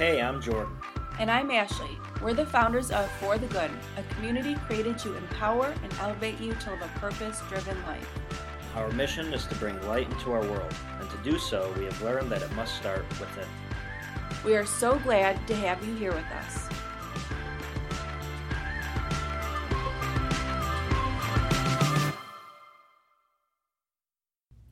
Hey, I'm Jordan. And I'm Ashley. We're the founders of For the Good, a community created to empower and elevate you to live a purpose driven life. Our mission is to bring light into our world, and to do so, we have learned that it must start within. We are so glad to have you here with us.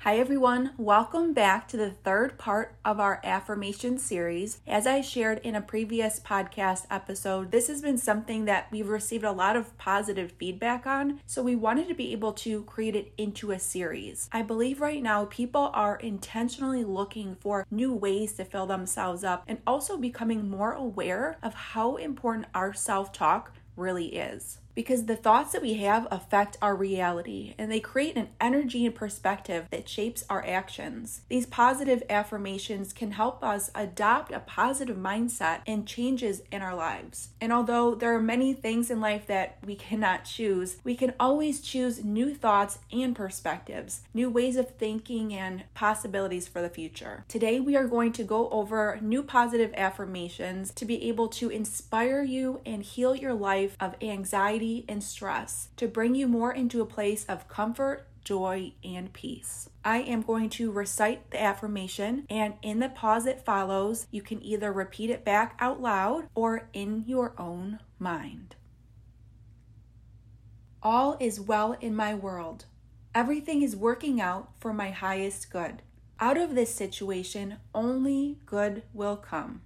Hi, everyone. Welcome back to the third part of our affirmation series. As I shared in a previous podcast episode, this has been something that we've received a lot of positive feedback on, so we wanted to be able to create it into a series. I believe right now people are intentionally looking for new ways to fill themselves up and also becoming more aware of how important our self talk really is because the thoughts that we have affect our reality and they create an energy and perspective that shapes our actions. These positive affirmations can help us adopt a positive mindset and changes in our lives. And although there are many things in life that we cannot choose, we can always choose new thoughts and perspectives, new ways of thinking, and possibilities for the future. Today, we are going to go over new positive affirmations to be able to inspire you and heal your life of anxiety anxiety and stress to bring you more into a place of comfort, joy, and peace. I am going to recite the affirmation, and in the pause that follows, you can either repeat it back out loud or in your own mind. All is well in my world. Everything is working out for my highest good. Out of this situation, only good will come.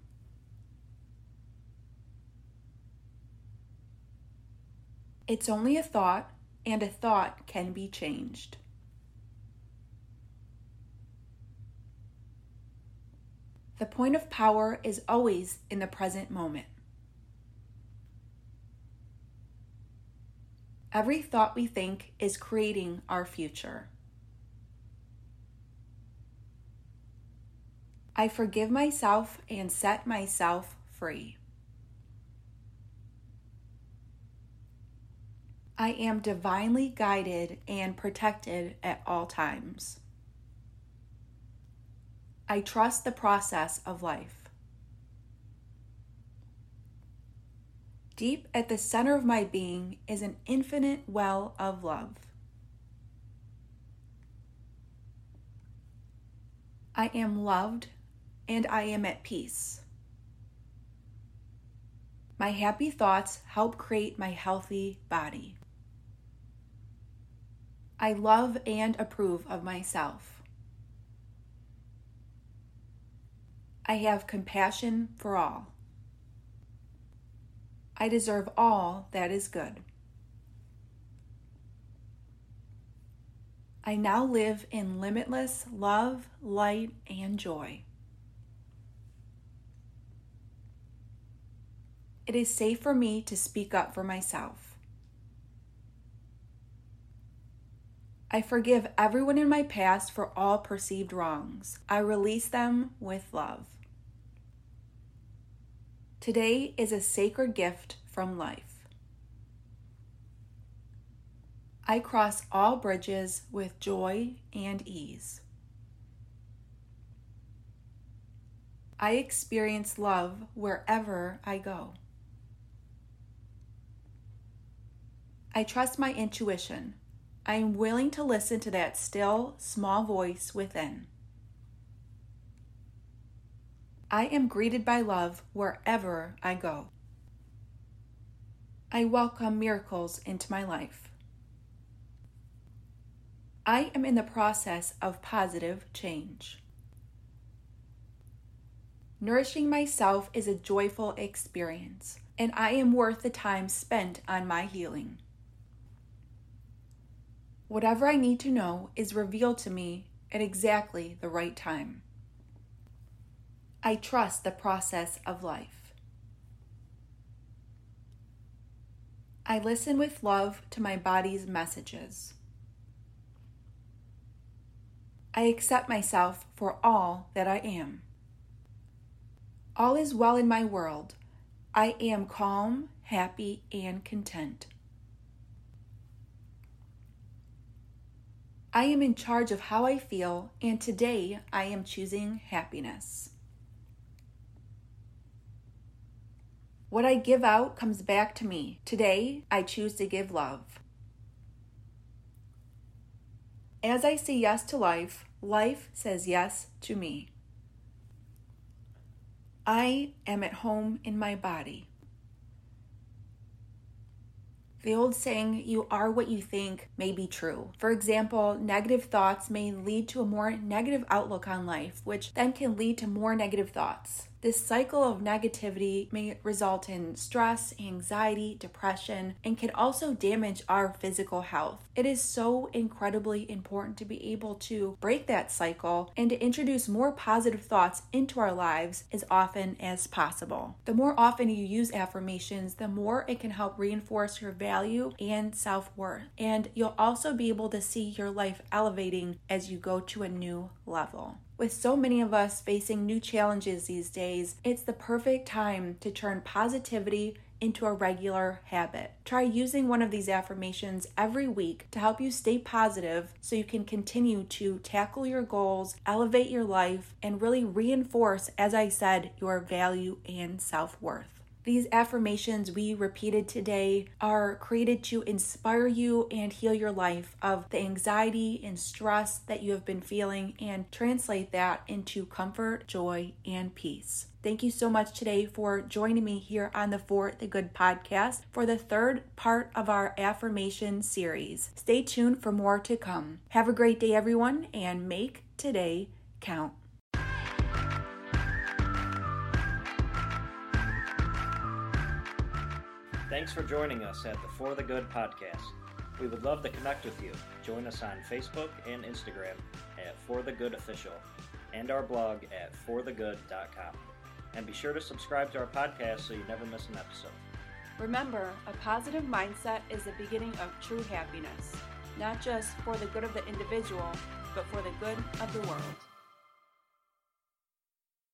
It's only a thought, and a thought can be changed. The point of power is always in the present moment. Every thought we think is creating our future. I forgive myself and set myself free. I am divinely guided and protected at all times. I trust the process of life. Deep at the center of my being is an infinite well of love. I am loved and I am at peace. My happy thoughts help create my healthy body. I love and approve of myself. I have compassion for all. I deserve all that is good. I now live in limitless love, light, and joy. It is safe for me to speak up for myself. I forgive everyone in my past for all perceived wrongs. I release them with love. Today is a sacred gift from life. I cross all bridges with joy and ease. I experience love wherever I go. I trust my intuition I am willing to listen to that still, small voice within. I am greeted by love wherever I go. I welcome miracles into my life. I am in the process of positive change. Nourishing myself is a joyful experience, and I am worth the time spent on my healing. Whatever I need to know is revealed to me at exactly the right time. I trust the process of life. I listen with love to my body's messages. I accept myself for all that I am. All is well in my world. I am calm, happy, and content. I am in charge of how I feel, and today I am choosing happiness. What I give out comes back to me. Today, I choose to give love. As I say yes to life, life says yes to me. I am at home in my body. The old saying, you are what you think, may be true. For example, negative thoughts may lead to a more negative outlook on life, which then can lead to more negative thoughts. This cycle of negativity may result in stress, anxiety, depression, and can also damage our physical health. It is so incredibly important to be able to break that cycle and to introduce more positive thoughts into our lives as often as possible. The more often you use affirmations, the more it can help reinforce your value and self worth. And you'll also be able to see your life elevating as you go to a new level. With so many of us facing new challenges these days, it's the perfect time to turn positivity into a regular habit. Try using one of these affirmations every week to help you stay positive so you can continue to tackle your goals, elevate your life, and really reinforce, as I said, your value and self worth. These affirmations we repeated today are created to inspire you and heal your life of the anxiety and stress that you have been feeling and translate that into comfort, joy, and peace. Thank you so much today for joining me here on the For the Good podcast for the third part of our affirmation series. Stay tuned for more to come. Have a great day, everyone, and make today count. Thanks for joining us at the For the Good podcast. We would love to connect with you. Join us on Facebook and Instagram at For the Good Official and our blog at forthegood.com. And be sure to subscribe to our podcast so you never miss an episode. Remember, a positive mindset is the beginning of true happiness, not just for the good of the individual, but for the good of the world.